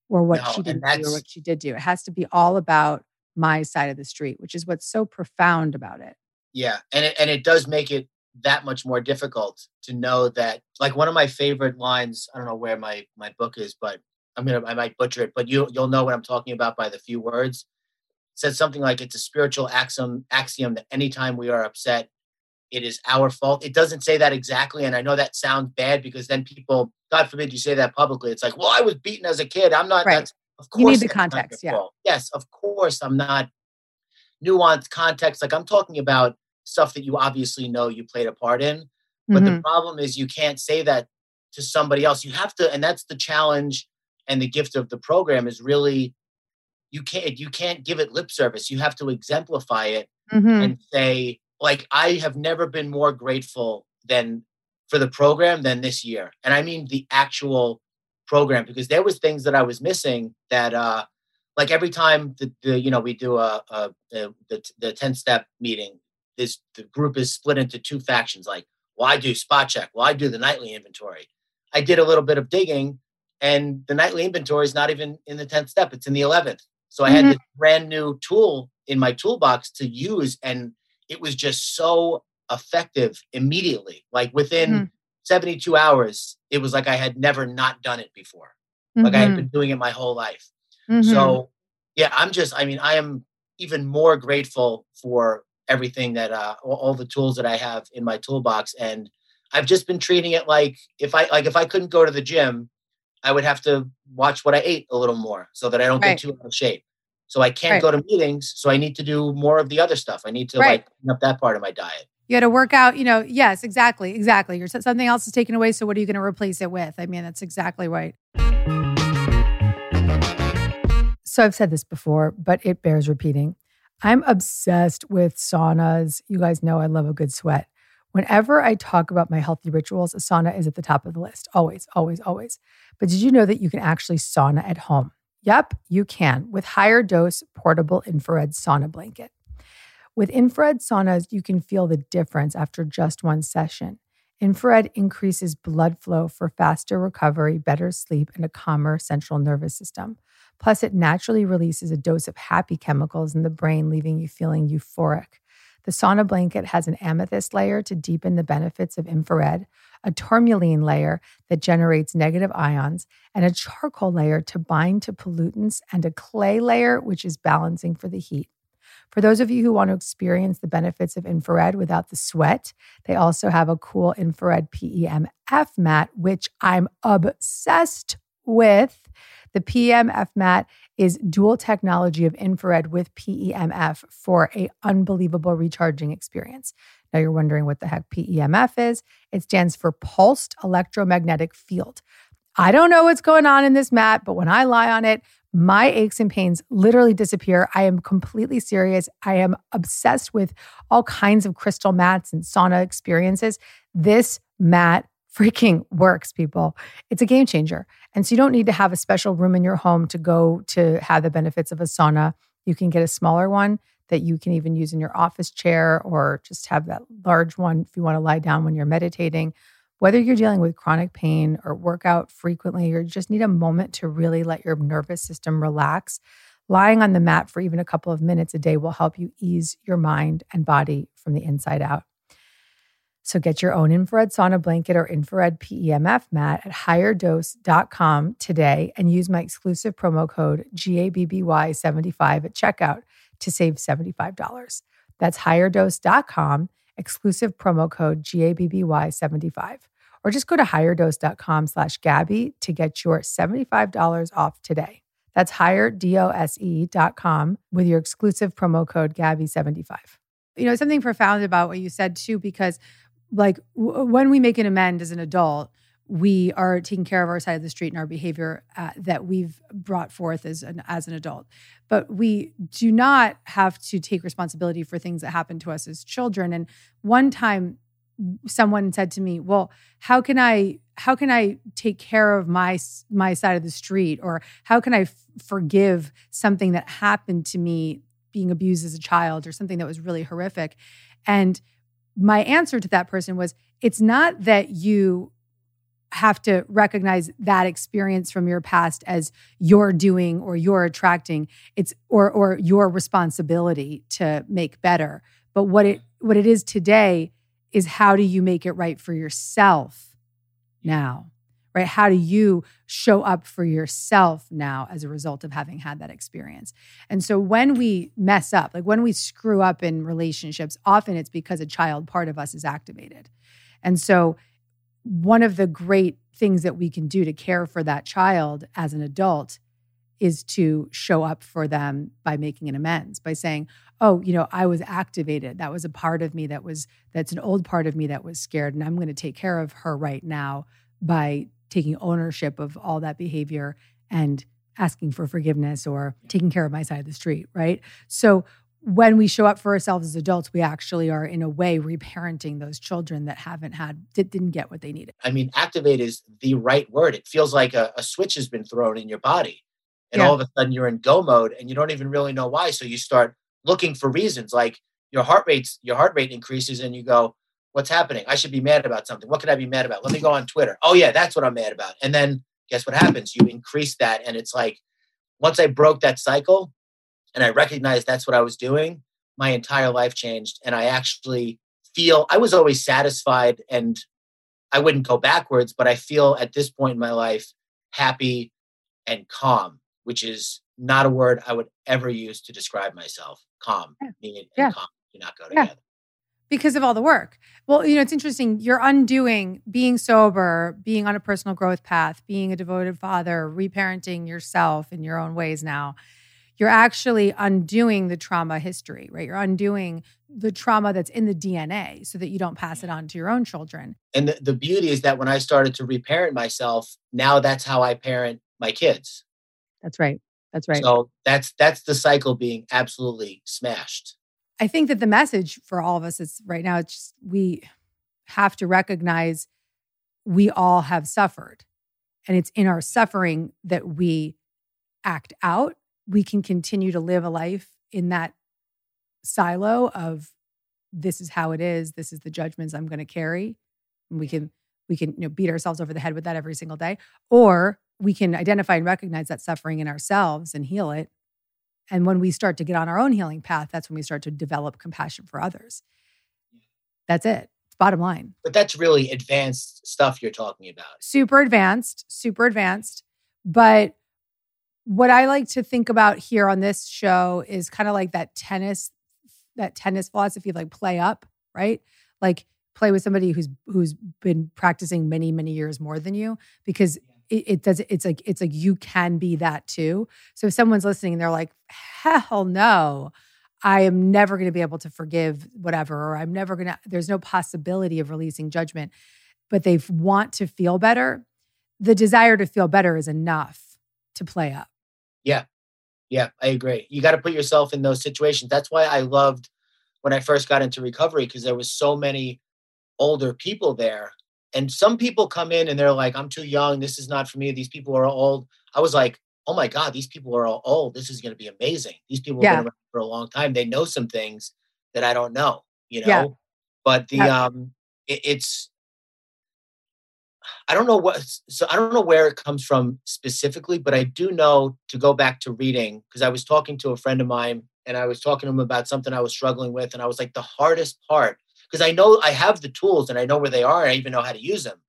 or what No, she didn't do or what she did do. It has to be all about my side of the street, which is what's so profound about it. Yeah, and it, and it does make it that much more difficult to know that. Like one of my favorite lines. I don't know where my my book is, but I'm gonna I might butcher it, but you you'll know what I'm talking about by the few words. It says something like it's a spiritual axiom axiom that anytime we are upset, it is our fault. It doesn't say that exactly, and I know that sounds bad because then people, God forbid, you say that publicly. It's like, well, I was beaten as a kid. I'm not. Right. That's, of You course, need the context, yeah. fault. Yes, of course, I'm not nuanced context. Like I'm talking about stuff that you obviously know you played a part in. But Mhm. the problem is you can't say that to somebody else. You have to, and that's the challenge and the gift of the program is really you can't you can't give it lip service. You have to exemplify it Mhm. and say, like, I have never been more grateful than for the program than this year. And I mean the actual program because there was things that I was missing that uh like every time the, the you know we do a, a, a the the 10 step meeting this the group is split into two factions like well I do spot check well I do the nightly inventory I did a little bit of digging and the nightly inventory is not even in the 10th step it's in the 11th so I had Mhm. this brand new tool in my toolbox to use and it was just so effective immediately like within Mhm. 72 hours it was like I had never not done it before like I had been doing it my whole life. So yeah, I'm just I mean, I am even more grateful for everything that uh all, the tools that I have in my toolbox and I've just been treating it like if I like if I couldn't go to the gym, I would have to watch what I ate a little more so that I don't Right. get too out of shape. So I can't Right. go to meetings, so I need to do more of the other stuff. I need to Right. like clean up that part of my diet. you got to work out, you know, yes, exactly. Exactly. You're something else is taken away. So what are you going to replace it with? I mean, that's exactly right. So I've said this before, but it bears repeating. I'm obsessed with saunas. You guys know I love a good sweat. Whenever I talk about my healthy rituals, a sauna is at the top of the list. Always, always, always. But did you know that you can actually sauna at home? Yep, you can with higher dose portable infrared sauna blanket. With infrared saunas, you can feel the difference after just one session. Infrared increases blood flow for faster recovery, better sleep, and a calmer central nervous system. Plus, it naturally releases a dose of happy chemicals in the brain, leaving you feeling euphoric. The sauna blanket has an amethyst layer to deepen the benefits of infrared, a tourmaline layer that generates negative ions, and a charcoal layer to bind to pollutants, and a clay layer, which is balancing for the heat. For those of you who want to experience the benefits of infrared without the sweat, they also have a cool infrared PEMF mat, which I'm obsessed with. The PEMF mat is dual technology of infrared with PEMF for a unbelievable recharging experience. Now you're wondering what the heck PEMF is. It stands for pulsed electromagnetic field. I don't know what's going on in this mat, but when I lie on it, my aches and pains literally disappear. I am completely serious. I am obsessed with all kinds of crystal mats and sauna experiences. This mat freaking works, people. It's a game changer. And so you don't need to have a special room in your home to go to have the benefits of a sauna. You can get a smaller one that you can even use in your office chair or just have that large one if you want to lie down when you're meditating. Whether you're dealing with chronic pain or work out frequently or just need a moment to really let your nervous system relax, lying on the mat for even a couple of minutes a day will help you ease your mind and body from the inside out. So get your own infrared sauna blanket or infrared PEMF mat at higherdose.com today and use my exclusive promo code GABBY75 at checkout to save $75. That's higherdose.com, exclusive promo code GABBY75. Or just go to higherdose.com slash Gabby to get your $75 off today. That's higherdose.com with your exclusive promo code Gabby75. You know, something profound about what you said too, because like w- when we make an amend as an adult, we are taking care of our side of the street and our behavior uh, that we've brought forth as an as an adult. But we do not have to take responsibility for things that happened to us as children. And one time, someone said to me, "Well, how can I how can I take care of my my side of the street, or how can I f- forgive something that happened to me being abused as a child, or something that was really horrific?" And my answer to that person was it's not that you have to recognize that experience from your past as your doing or your attracting. It's or or your responsibility to make better. But what it what it is today is how do you make it right for yourself now right? How do you show up for yourself now as a result of having had that experience? And so when we mess up like when we screw up in relationships often it's because a child part of us is activated. And so one of the great things that we can do to care for that child as an adult is to show up for them by making an amends by saying oh you know i was activated. That was a part of me that was that's an old part of me that was scared and i'm going to take care of her right now by taking ownership of all that behavior and asking for forgiveness or taking care of my side of the street, right? So when we show up for ourselves as adults, we actually are in a way reparenting those children that haven't had that didn't get what they needed. I mean, activate is the right word. It feels like a, a switch has been thrown in your body. And Yeah. all of a sudden you're in go mode and you don't even really know why. So you start looking for reasons like your heart rates, your heart rate increases and you go, What's happening? I should be mad about something. What could I be mad about? Let me go on Twitter. Oh yeah, that's what I'm mad about. And then guess what happens? You increase that. And it's like once I broke that cycle and I recognized that's what I was doing, my entire life changed. And I actually feel I was always satisfied and I wouldn't go backwards, but I feel at this point in my life happy and calm, which is not a word I would ever use to describe myself. Calm, Yeah. and, Yeah. calm do not go Yeah. together. Because of all the work. Well, you know, it's interesting. You're undoing being sober, being on a personal growth path, being a devoted father, reparenting yourself in your own ways now. You're actually undoing the trauma history, right? You're undoing the trauma that's in the DNA so that you don't pass it on to your own children. And the, the beauty is that when I started to reparent myself, now that's how I parent my kids. That's right. That's right. So that's that's the cycle being absolutely smashed. I think that the message for all of us is right now, it's just we have to recognize we all have suffered. And it's in our suffering that we act out. We can continue to live a life in that silo of this is how it is, this is the judgments I'm going to carry. And we can we can you know beat ourselves over the head with that every single day. Or we can identify and recognize that suffering in ourselves and heal it and when we start to get on our own healing path, that's when we start to develop compassion for others. That's it. bottom line. But that's really advanced stuff you're talking about. Super advanced, super advanced. But what I like to think about here on this show is kind of like that tennis, that tennis philosophy of like play up, right? Like play with somebody who's who's been practicing many, many years more than you because it, it does it's like it's like you can be that too. So if someone's listening and they're like, hell no, I am never going to be able to forgive whatever, or I'm never going to, there's no possibility of releasing judgment, but they want to feel better. The desire to feel better is enough to play up. Yeah. Yeah, I agree. You got to put yourself in those situations. That's why I loved when I first got into recovery because there was so many older people there. And some people come in and they're like, I'm too young. This is not for me. These people are old. I was like, oh my God, these people are all old. This is going to be amazing. These people Yeah. have been around for a long time. They know some things that I don't know, you know? Yeah. But the, Yeah. um, it, it's, I don't know what, so I don't know where it comes from specifically, but I do know to go back to reading because I was talking to a friend of mine and I was talking to him about something I was struggling with. And I was like, the hardest part, because I know I have the tools and I know where they are and I even know how to use them.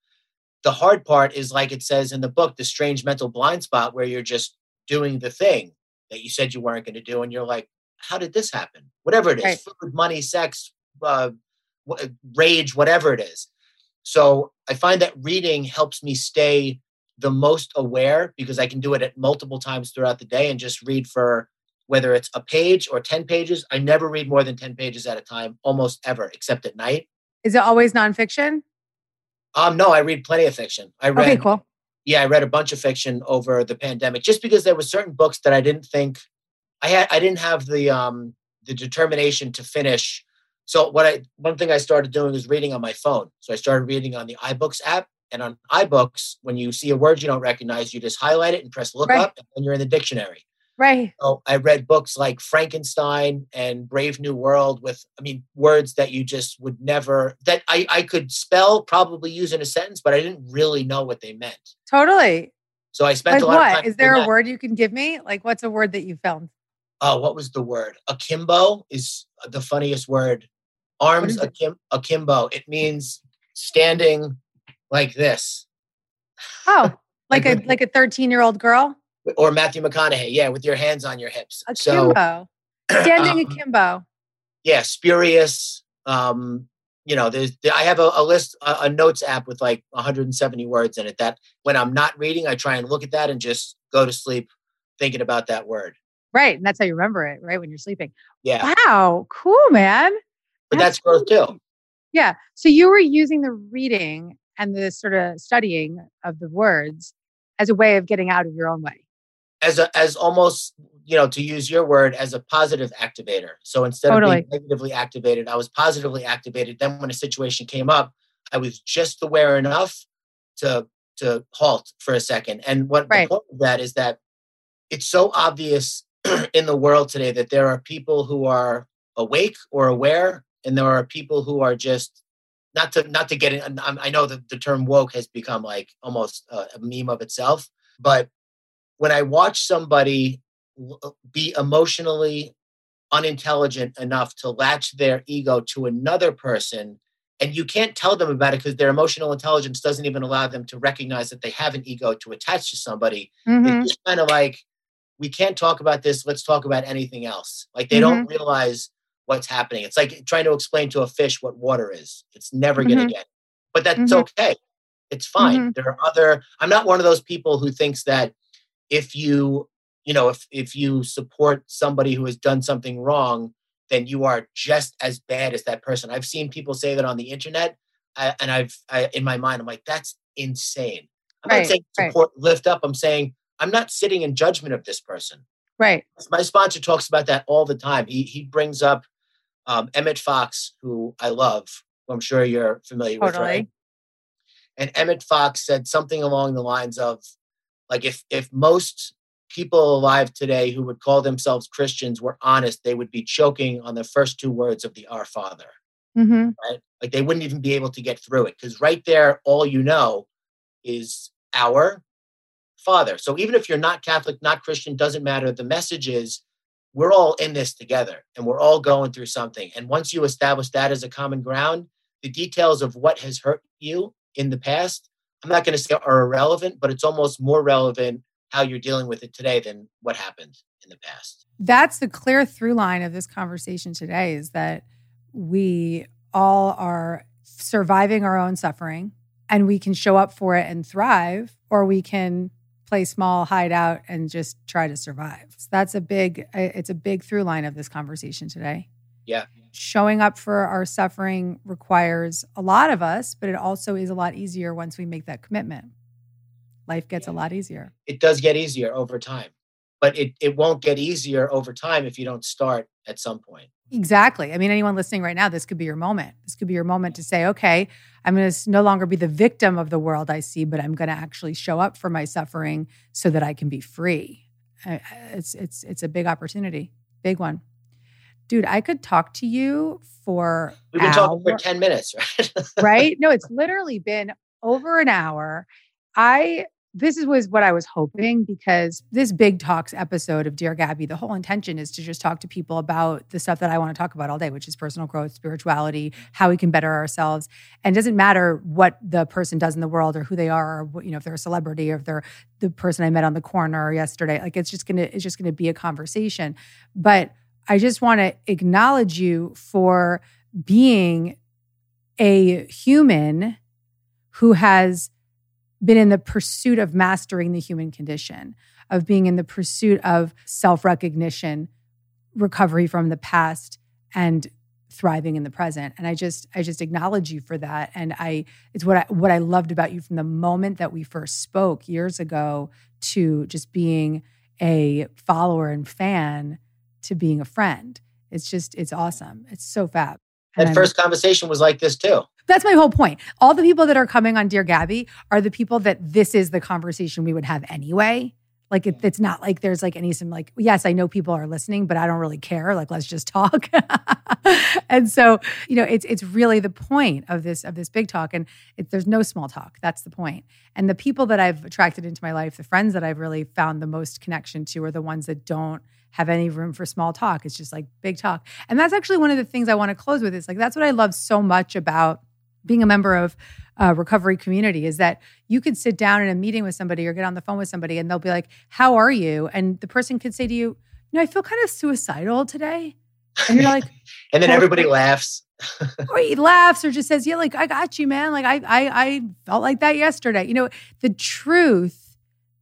The hard part is like it says in the book, the strange mental blind spot where you're just doing the thing that you said you weren't going to do. And you're like, how did this happen? Whatever it is Right. food, money, sex, uh, rage, whatever it is. So I find that reading helps me stay the most aware because I can do it at multiple times throughout the day and just read for whether it's a page or 10 pages. I never read more than 10 pages at a time, almost ever, except at night. Is it always nonfiction? Um, no, I read plenty of fiction. I read Okay, cool. yeah, I read a bunch of fiction over the pandemic just because there were certain books that I didn't think I had I didn't have the um the determination to finish. So what I one thing I started doing was reading on my phone. So I started reading on the iBooks app and on iBooks when you see a word you don't recognize you just highlight it and press look Right. up and you're in the dictionary. Right. So I read books like Frankenstein and Brave New World with, I mean, words that you just would never, that I, I could spell, probably use in a sentence, but I didn't really know what they meant. Totally. So I spent Like a lot of time. Is there a that. word you can give me? Like what's a word that you found? Oh, what was the word? Akimbo is the funniest word. Arms akim, akimbo. It means standing like this. Oh, like Like a like a 13 year old girl? Or Matthew McConaughey, yeah, with your hands on your hips. So Akimbo. Standing um, akimbo. yeah, spurious. Um, you know, there's I have a, a list, a, a notes app with like 170 words in it. That when I'm not reading, I try and look at that and just go to sleep thinking about that word. Right. And that's how you remember it, right? When you're sleeping. Yeah, Wow. Cool, man. but that's growth really too. Yeah. So you were using the reading and the sort of studying of the words as a way of getting out of your own way. As a as almost you know to use your word as a positive activator. So instead of being negatively activated i was positively activated. Then when a situation came up i was just aware enough to to halt for a second. And what Right. the point of that is that it's so obvious in the world today that there are people who are awake or aware and there are people who are just not to not to get in I'm- know that the term woke has become like almost a meme of itself but when I watch somebody uh, be emotionally unintelligent enough to latch their ego to another person, and you can't tell them about it because their emotional intelligence doesn't even allow them to recognize that they have an ego to attach to somebody. Mhm. It's kind of like, we can't talk about this. Let's talk about anything else. Like they don't realize what's happening. It's like trying to explain to a fish what water is. It's never going Mhm. to get. But that's Mhm. okay. It's fine. There are other. I'm not one of those people who thinks that if you you know if if you support somebody who has done something wrong then you are just as bad as that person i've seen people say that on the internet I, and i've I, in my mind i'm like that's insane i'm Right, not saying right. support lift up i'm saying i'm not sitting in judgment of this person Right. my sponsor talks about that all the time he he brings up um, emmett fox who i love who i'm sure you're familiar with right Totally. and Emmett Fox said something along the lines of like if if most people alive today who would call themselves Christians were honest, they would be choking on the first two words of the Our Father, hmm right? Like they wouldn't even be able to get through it because right there, all you know is our Father. So even if you're not Catholic, not Christian, doesn't matter. The message is we're all in this together and we're all going through something. And once you establish that as a common ground, the details of what has hurt you in the past, I'm not going to say are irrelevant, but it's almost more relevant how you're dealing with it today than what happened in the past. That's the clear through line of this conversation today is that we all are surviving our own suffering and we can show up for it and thrive, or we can play small, hide out, and just try to survive. So that's a big, it's a big through line of this conversation today. Yeah. Showing up for our suffering requires a lot of us, but it also is a lot easier once we make that commitment. Life gets a lot easier. It does get easier over time, but it, it won't get easier over time if you don't start at some point. Exactly. I mean, anyone listening right now, this could be your moment. This could be your moment to say, okay, I'm going to no longer be the victim of the world I see, but I'm going to actually show up for my suffering so that I can be free. It's it's it's a big opportunity, big one, dude. I could talk to you for we've been talking for ten minutes, right? right? No, it's literally been over an hour. I this was what I was hoping because this big talks episode of Dear Gabby, the whole intention is to just talk to people about the stuff that I want to talk about all day, which is personal growth, spirituality, how we can better ourselves. And it doesn't matter what the person does in the world or who they are, or you know, if they're a celebrity or if they're the person I met on the corner yesterday. Like it's just gonna, it's just gonna be a conversation. But I just want to acknowledge you for being a human who has been in the pursuit of mastering the human condition, of being in the pursuit of self recognition, recovery from the past, and thriving in the present. And i just i just acknowledge you for that. And i it's what i what i loved about you from the moment that we first spoke years ago to just being a follower and fan to being a friend. It's just it's awesome. It's so fab. That first conversation was like this too. That's my whole point. All the people that are coming on Dear Gabby are the people that this is the conversation we would have anyway. Like it, it's not like there's like any some like yes I know people are listening but I don't really care. Like let's just talk. And so you know it's it's really the point of this of this big talk. And it, there's no small talk. That's the point. And the people that I've attracted into my life the friends that I've really found the most connection to are the ones that don't have any room for small talk. It's just like big talk. And that's actually one of the things I want to close with is like that's what I love so much about being a member of a recovery community is that you could sit down in a meeting with somebody or get on the phone with somebody and they'll be like, "How are you?" and the person could say to you, "You know, I feel kind of suicidal today." And you're like, and then everybody laughs. or he laughs or just says, "Yeah, like I got you, man. Like I I I felt like that yesterday." You know, the truth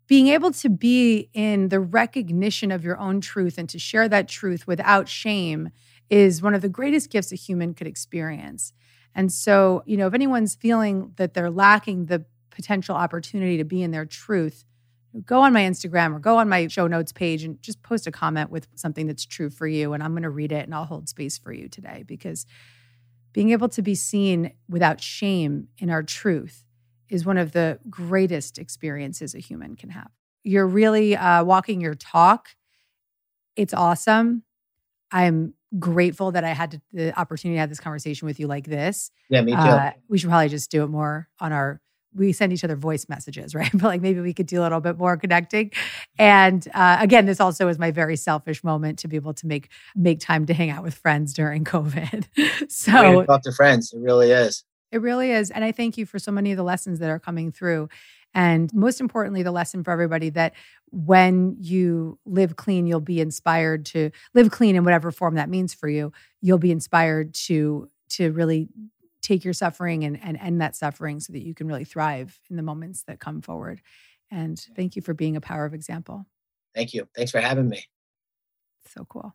being able to be in the recognition of your own truth and to share that truth without shame is one of the greatest gifts a human could experience. And so, you know, if anyone's feeling that they're lacking the potential opportunity to be in their truth, go on my Instagram or go on my show notes page and just post a comment with something that's true for you. And I'm going to read it and I'll hold space for you today because being able to be seen without shame in our truth is one of the greatest experiences a human can have. You're really uh, walking your talk. It's awesome. I'm grateful that I had to, the opportunity to have this conversation with you like this. Yeah, me too. Uh, we should probably just do it more on our. We send each other voice messages, right? But like maybe we could do a little bit more connecting. And uh, again, this also is my very selfish moment to be able to make make time to hang out with friends during COVID. so talk to friends, it really is. It really is. And I thank you for so many of the lessons that are coming through. And most importantly, the lesson for everybody that when you live clean, you'll be inspired to live clean in whatever form that means for you. You'll be inspired to to really take your suffering and, and end that suffering so that you can really thrive in the moments that come forward. And thank you for being a power of example. Thank you. Thanks for having me. So cool.